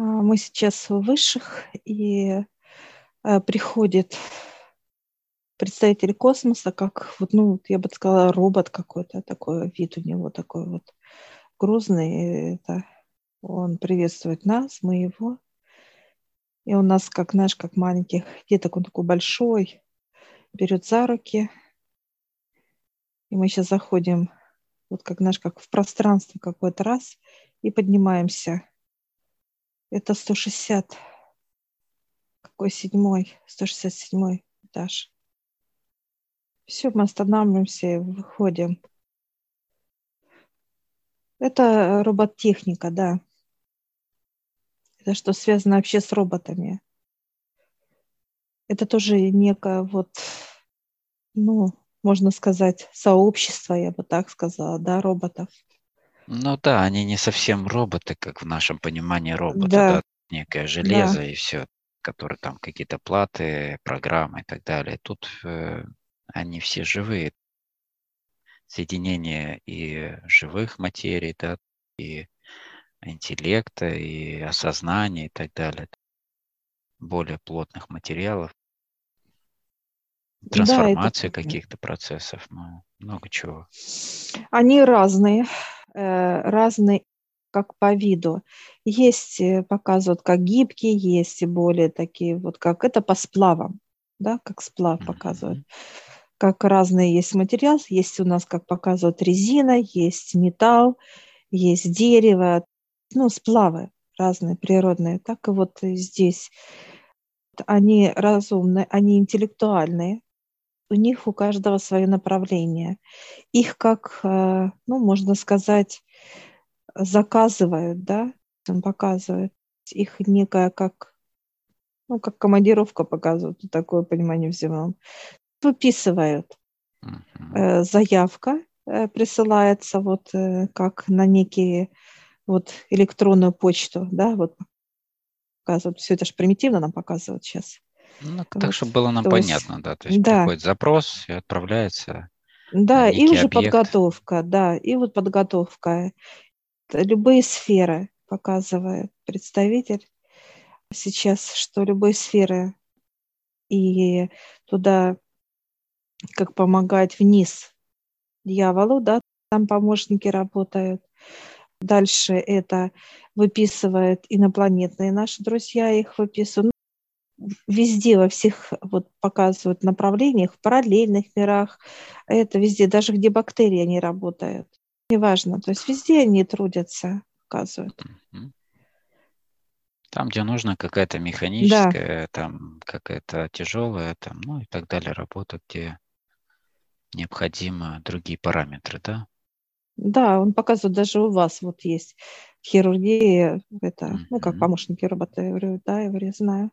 А, мы сейчас в высших, и э, приходит представитель космоса, как, вот, ну, я бы сказала, робот какой-то, такой вид у него такой вот грузный. Это он приветствует нас, мы его. И у нас, как, знаешь, как маленьких деток, он такой большой, берет за руки. И мы сейчас заходим, вот как, знаешь, как в пространство какой-то раз, и поднимаемся. Это 160. Какой седьмой? 167 этаж. Все, мы останавливаемся и выходим. Это роботехника, да. Это что связано вообще с роботами. Это тоже некое вот, ну, можно сказать, сообщество, я бы так сказала, да, роботов. Ну да, они не совсем роботы, как в нашем понимании робота, да, да некое железо да. и все, которые там какие-то платы, программы и так далее. Тут э, они все живые. Соединение и живых материй, да, и интеллекта, и осознания и так далее. Более плотных материалов. Трансформации да, каких-то процессов, ну, много чего. Они разные, разные как по виду. Есть, э, показывают, как гибкие, есть и более такие, вот как это по сплавам, да, как сплав показывают. Как разные есть материал. Есть у нас, как показывают, резина, есть металл, есть дерево, ну, сплавы разные природные. Так и вот здесь они разумные, они интеллектуальные. У них у каждого свое направление. Их как, э, ну, можно сказать, заказывают, да, он показывает. Их некая как, ну, как командировка показывают, такое понимание взимаем выписывают. Uh-huh. Заявка э, присылается вот как на некие вот электронную почту, да, вот показывают. Все это же примитивно нам показывают сейчас. Ну, вот. так, чтобы было нам то понятно, есть, да, то есть да. приходит запрос и отправляется. Да, и уже объект. подготовка, да, и вот подготовка. Любые сферы показывает представитель сейчас, что любые сферы и туда как помогать вниз дьяволу, да, там помощники работают. Дальше это выписывают инопланетные наши друзья, их выписывают. Везде, во всех вот показывают направлениях, в параллельных мирах, это везде, даже где бактерии они работают. Неважно, то есть везде они трудятся, показывают. Там, где нужно какая-то механическая, да. там какая-то тяжелая, там, ну и так далее, работа, где необходимы другие параметры, да? Да, он показывает, даже у вас вот есть в хирургии, это, mm-hmm. ну, как помощники робота, я говорю, да, я говорю, я знаю.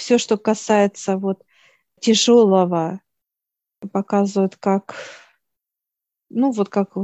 Все, что касается вот тяжелого, показывают как, ну, вот как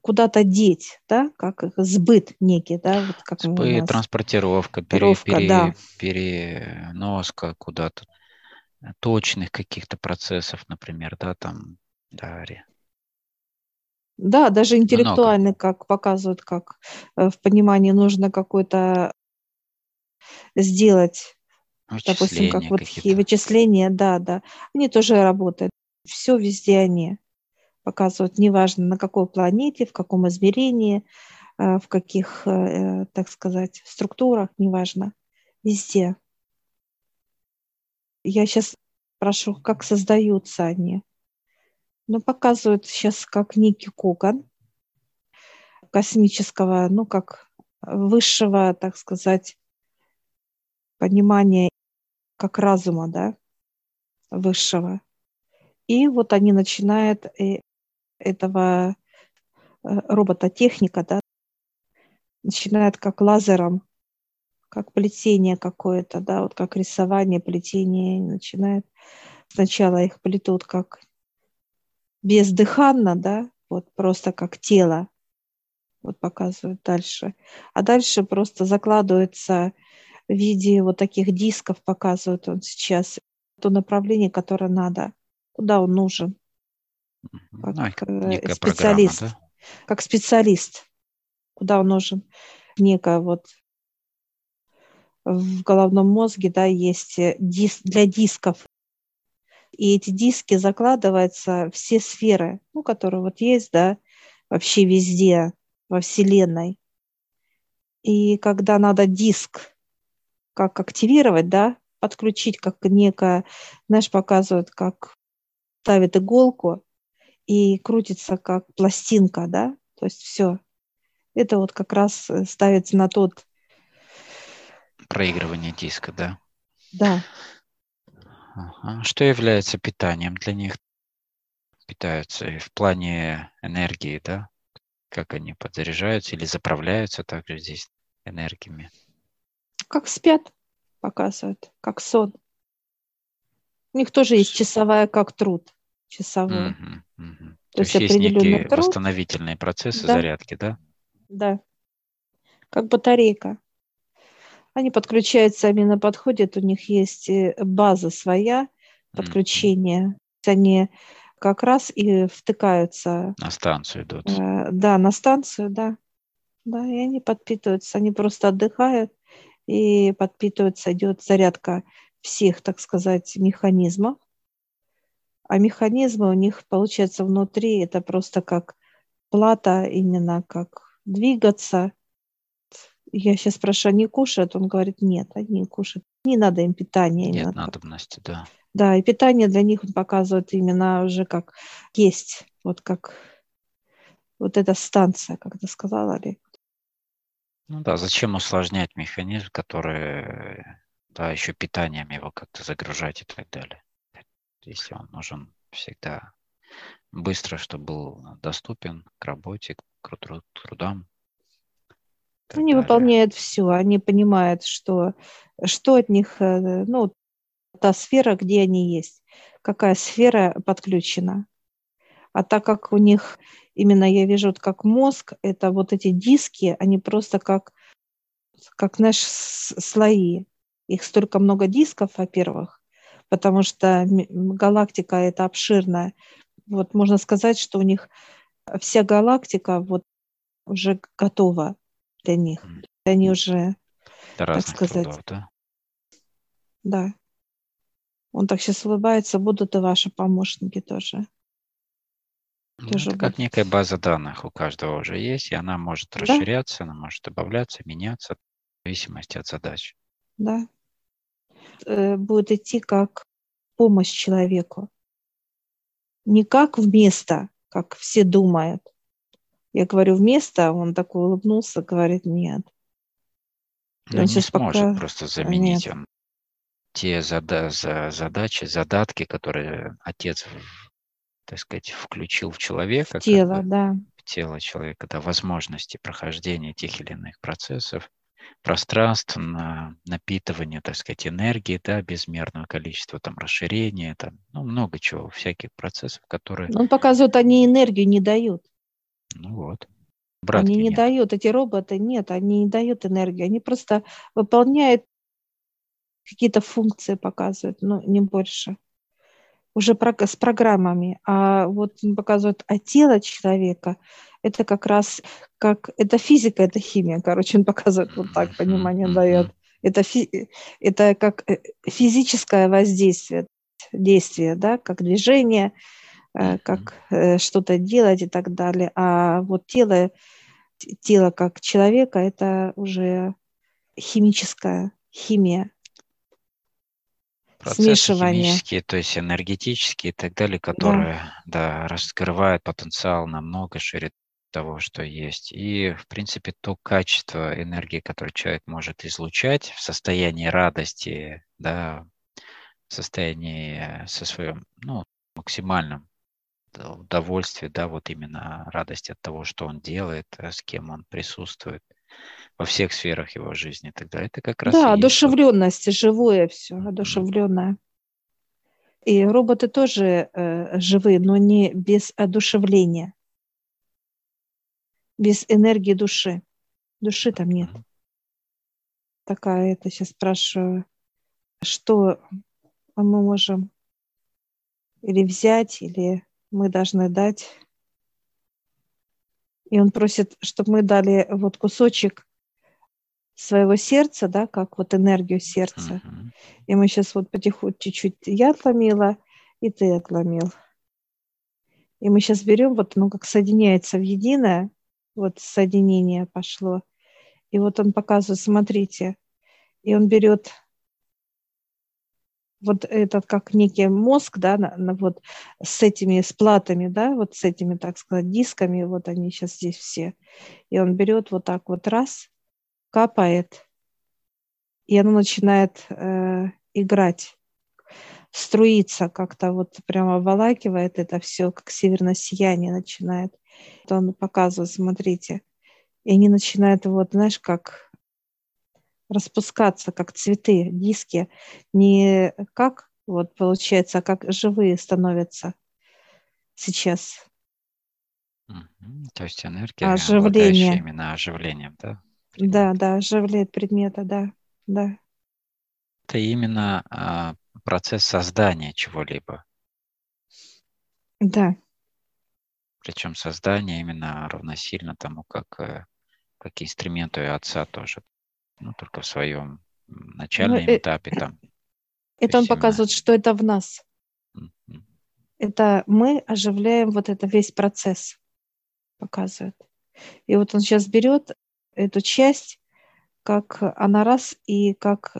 куда-то деть, да, как сбыт некий, да, вот как сбыт, транспортировка, пере, пере, да. переноска куда-то точных каких-то процессов, например, да, там, да, да, даже интеллектуально, Много. как показывают, как э, в понимании нужно какой-то сделать, допустим, как вот вычисления, да, да, они тоже работают. Все везде они показывают, неважно на какой планете, в каком измерении, э, в каких, э, так сказать, структурах, неважно, везде. Я сейчас прошу, как создаются они. Ну, показывают сейчас как некий кокон космического, ну, как высшего, так сказать, понимания, как разума, да, высшего. И вот они начинают э, этого э, робототехника, да, начинают как лазером как плетение какое-то, да, вот как рисование, плетение начинает. Сначала их плетут как бездыханно, да, вот просто как тело, вот показывают дальше. А дальше просто закладывается в виде вот таких дисков, показывают он сейчас, то направление, которое надо, куда он нужен. Как э, специалист. да? Как специалист, куда он нужен. Некая вот в головном мозге, да, есть э, диск для дисков. И эти диски закладываются все сферы, ну, которые вот есть, да, вообще везде, во Вселенной. И когда надо диск как активировать, да, подключить, как некое, знаешь, показывают, как ставит иголку и крутится как пластинка, да, то есть все. Это вот как раз э, ставится на тот... Проигрывание диска, да? Да. Ага. Что является питанием для них? Питаются и в плане энергии, да? Как они подзаряжаются или заправляются также здесь энергиями? Как спят, показывают, как сон. У них тоже есть часовая, как труд, часовой. Угу, угу. То, То есть, есть некие труд. восстановительные процессы да. зарядки, да? Да. Как батарейка. Они подключаются, именно подходят, у них есть э, база своя подключения. Mm-hmm. Они как раз и втыкаются. На станцию идут. Э, да, на станцию, да. Да, и они подпитываются. Они просто отдыхают и подпитываются. Идет зарядка всех, так сказать, механизмов. А механизмы у них, получается, внутри это просто как плата, именно как двигаться. Я сейчас спрашиваю, они кушают? Он говорит, нет, они не кушают. Не надо им питания. Нет надобности, да. Да, и питание для них он показывает именно уже как есть, вот как вот эта станция, как ты сказала, Олег. Ну да, зачем усложнять механизм, который, да, еще питанием его как-то загружать и так далее. Если он нужен всегда быстро, чтобы был доступен к работе, к трудам. Они далее. выполняют все, они понимают, что, что от них, э, ну, та сфера, где они есть, какая сфера подключена. А так как у них именно я вижу, вот как мозг, это вот эти диски, они просто как, как знаешь, слои. Их столько много дисков, во-первых, потому что галактика это обширная. Вот можно сказать, что у них вся галактика вот уже готова для них. Они уже, для так сказать, трудов, да? Да. Он так сейчас улыбается, будут и ваши помощники тоже. Ну, тоже это как некая база данных у каждого уже есть, и она может да? расширяться, она может добавляться, меняться в зависимости от задач. Да. Э, будет идти как помощь человеку. Не как вместо, как все думают. Я говорю вместо, он такой улыбнулся, говорит нет. Он, он не сможет пока... просто заменить. Нет. Он те зада за задачи, задатки, которые отец, так сказать, включил в человека. В тело, как бы, да. В тело человека, да, возможности прохождения тех или иных процессов, пространств, на напитывание, так сказать, энергии, да, безмерного количества там расширения, там, ну, много чего, всяких процессов, которые... Он показывает, они энергию не дают. Ну вот. Братки они не нет. дают, эти роботы, нет, они не дают энергию, они просто выполняют какие-то функции показывают, но не больше. Уже с программами. А вот показывают, а тело человека, это как раз как, это физика, это химия, короче, он показывает вот так, понимание дает. Это, фи, это как э, физическое воздействие, действие, да, как движение, э, как э, что-то делать и так далее. А вот тело, тело как человека, это уже химическая химия, процессы смешивание. химические, то есть энергетические и так далее, которые да. Да, раскрывают потенциал намного шире того, что есть. И, в принципе, то качество энергии, которое человек может излучать в состоянии радости, да, в состоянии со своим, ну, максимальным удовольствие, да, вот именно радость от того, что он делает, э, с кем он присутствует во всех сферах его жизни тогда. Это как раз Да, одушевленность, живое все, одушевленное. И роботы тоже э, живые, но не без одушевления, без энергии души. Души там нет. Такая это сейчас спрашиваю, что мы можем или взять, или мы должны дать. И он просит, чтобы мы дали вот кусочек своего сердца, да, как вот энергию сердца. Uh-huh. И мы сейчас вот потихоньку чуть-чуть я отломила, и ты отломил. И мы сейчас берем, вот ну как соединяется в единое, вот соединение пошло. И вот он показывает, смотрите, и он берет вот этот как некий мозг, да, на, на, вот с этими сплатами, да, вот с этими, так сказать, дисками, вот они сейчас здесь все. И он берет вот так вот раз, капает, и оно начинает э, играть, струиться как-то, вот прямо обволакивает это все, как северное сияние начинает. Он показывает, смотрите, и они начинают вот, знаешь, как распускаться, как цветы, диски, не как вот получается, а как живые становятся сейчас. То есть энергия, оживление. именно оживлением, да? Предмета. Да, да, оживляет предмета, да, да. Это именно а, процесс создания чего-либо. Да. Причем создание именно равносильно тому, как, э, как инструменту и отца тоже ну, только в своем начальном ну, этапе там. Это он показывает, что это в нас. Mm-hmm. Это мы оживляем вот это весь процесс, показывает. И вот он сейчас берет эту часть, как она раз и как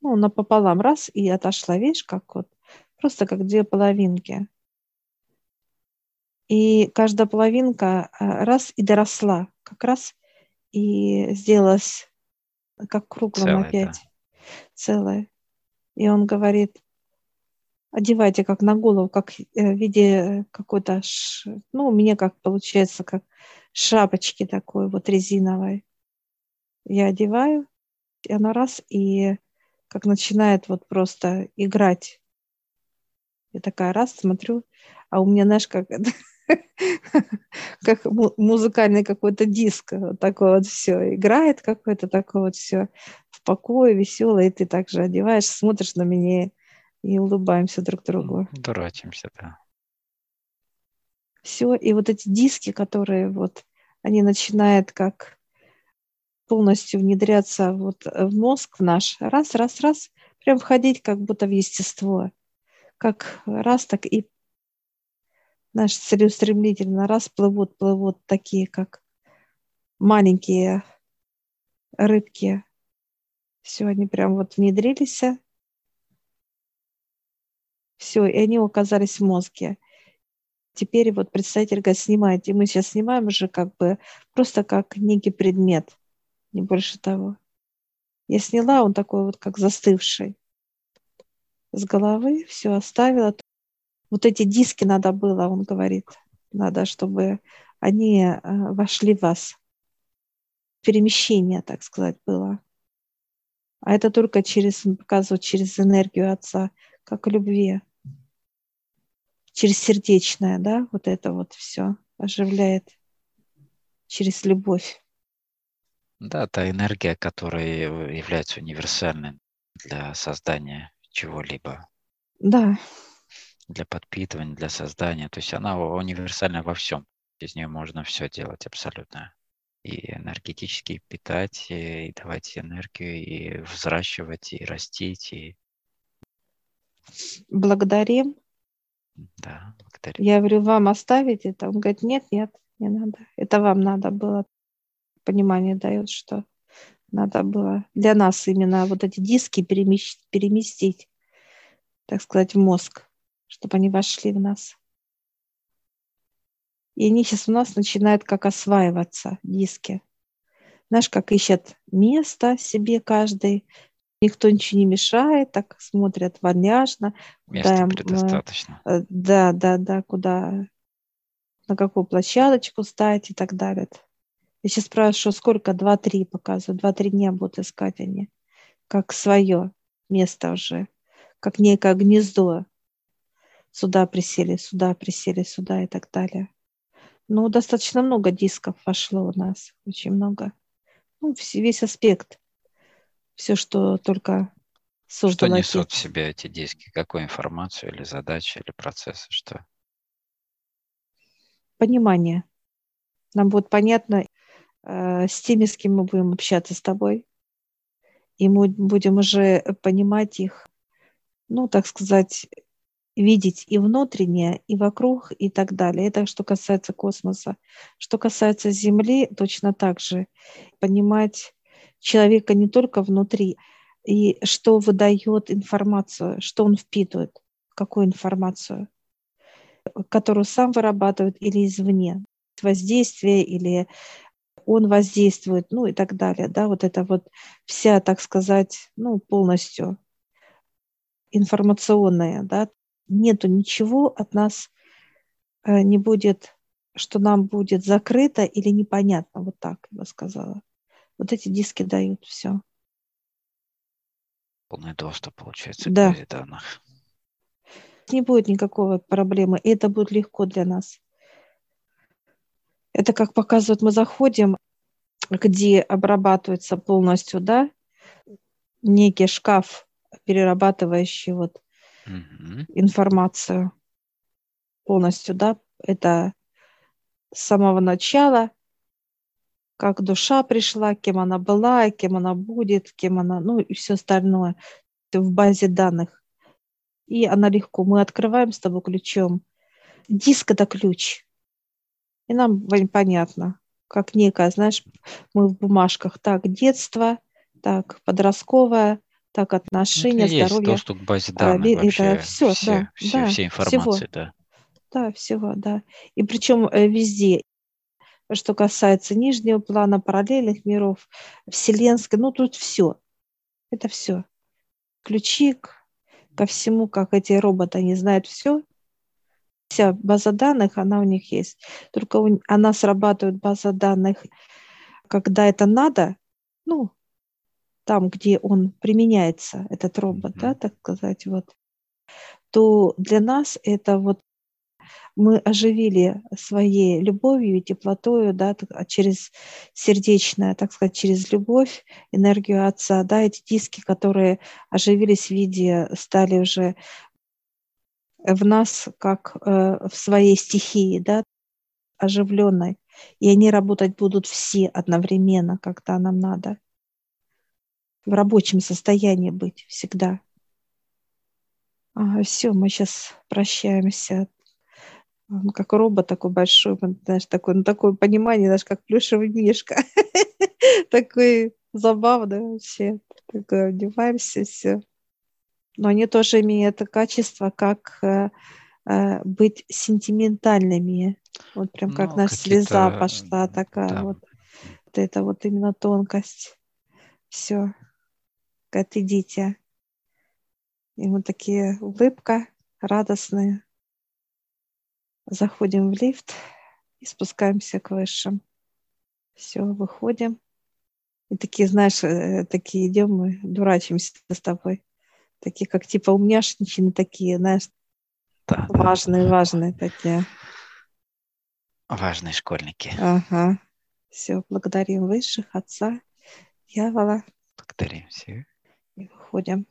ну, напополам раз и отошла, видишь, как вот, просто как две половинки. И каждая половинка а, раз и доросла, как раз и сделалось как круглым целое, опять, да. целое. И он говорит, одевайте как на голову, как э, в виде какой-то, ну, у меня как получается, как шапочки такой вот резиновой. Я одеваю, и она раз, и как начинает вот просто играть. Я такая раз смотрю, а у меня, знаешь, как как музыкальный какой-то диск, вот такое вот все играет, какое-то такое вот все в покое, веселое, и ты также одеваешь, смотришь на меня и улыбаемся друг другу. Дурачимся, да. Все, и вот эти диски, которые вот, они начинают как полностью внедряться вот в мозг в наш, раз, раз, раз, прям входить как будто в естество, как раз так и знаешь, целеустремительно, раз плывут, плывут такие, как маленькие рыбки. Все, они прям вот внедрились. Все, и они оказались в мозге. Теперь вот представитель говорит, снимайте. И мы сейчас снимаем уже как бы просто как некий предмет, не больше того. Я сняла, он такой вот как застывший с головы, все оставила, вот эти диски надо было, он говорит, надо, чтобы они э, вошли в вас. Перемещение, так сказать, было. А это только через, он показывает, через энергию Отца, как любви. Через сердечное, да, вот это вот все оживляет через любовь. Да, та энергия, которая является универсальной для создания чего-либо. Да для подпитывания, для создания. То есть она универсальна во всем. Из нее можно все делать абсолютно. И энергетически питать, и давать энергию, и взращивать, и растить. И... Благодарим. Да, благодарим. Я говорю, вам оставить это? Он говорит, нет, нет, не надо. Это вам надо было. Понимание дает, что надо было для нас именно вот эти диски переместить, переместить так сказать, в мозг чтобы они вошли в нас. И они сейчас у нас начинают как осваиваться, диски. Знаешь, как ищет место себе каждый, никто ничего не мешает, так смотрят вольняжно. Места куда предостаточно. Э, да, да, да, куда, на какую площадочку ставить и так далее. Я сейчас спрашиваю, сколько? Два-три показывают. Два-три дня будут искать они. Как свое место уже. Как некое гнездо сюда присели, сюда присели, сюда и так далее. Ну, достаточно много дисков вошло у нас, очень много. Ну, весь аспект, все, что только создало. Что несут в себе эти диски? Какую информацию или задачи, или процессы? Что? Понимание. Нам будет понятно э, с теми, с кем мы будем общаться с тобой. И мы будем уже понимать их, ну, так сказать, видеть и внутреннее, и вокруг, и так далее. Это что касается космоса. Что касается Земли, точно так же. Понимать человека не только внутри, и что выдает информацию, что он впитывает, какую информацию, которую сам вырабатывает или извне, воздействие или он воздействует, ну и так далее. Да, вот это вот вся, так сказать, ну полностью информационная, да, нету ничего от нас э, не будет, что нам будет закрыто или непонятно, вот так я бы сказала. Вот эти диски дают все. Полный доступ, получается, да. к данных. Не будет никакой проблемы, и это будет легко для нас. Это как показывает, мы заходим, где обрабатывается полностью, да, некий шкаф, перерабатывающий вот угу. информацию полностью, да, это с самого начала, как душа пришла, кем она была, кем она будет, кем она, ну и все остальное в базе данных. И она легко. Мы открываем с тобой ключом. Диск – это ключ. И нам понятно, как некое, знаешь, мы в бумажках. Так, детство, так, подростковое, так отношения, это здоровье. Есть доступ к базе а, данных это вообще. все, все, да, все, да, все информации, всего. да. Да, всего, да. И причем э, везде, что касается нижнего плана, параллельных миров, вселенской, ну тут все. Это все. Ключи к, ко всему, как эти роботы, они знают все. Вся база данных, она у них есть. Только у, она срабатывает база данных, когда это надо, ну, там, где он применяется, этот робот, mm-hmm. да, так сказать, вот, то для нас это вот мы оживили своей любовью и теплотою, да, а через сердечное, так сказать, через любовь, энергию Отца, да, эти диски, которые оживились в виде, стали уже в нас как э, в своей стихии, да, оживленной. И они работать будут все одновременно, когда нам надо в рабочем состоянии быть всегда. А, все, мы сейчас прощаемся. Он как робот такой большой, знаешь, такой, ну, такое понимание, даже как плюшевый мишка. Такой забавный вообще. Такой одеваемся, все. Но они тоже имеют качество, как э, э, быть сентиментальными. Вот прям как ну, наша слеза пошла такая да. вот. вот. Это вот именно тонкость. Все говорит, идите. И мы такие, улыбка, радостные. Заходим в лифт и спускаемся к высшим. Все, выходим. И такие, знаешь, э, такие идем мы, дурачимся с тобой. Такие, как типа умняшничины такие, знаешь, да, важные, да. важные такие. Важные школьники. Ага. Все, благодарим высших, отца, дьявола. Благодарим всех и выходим.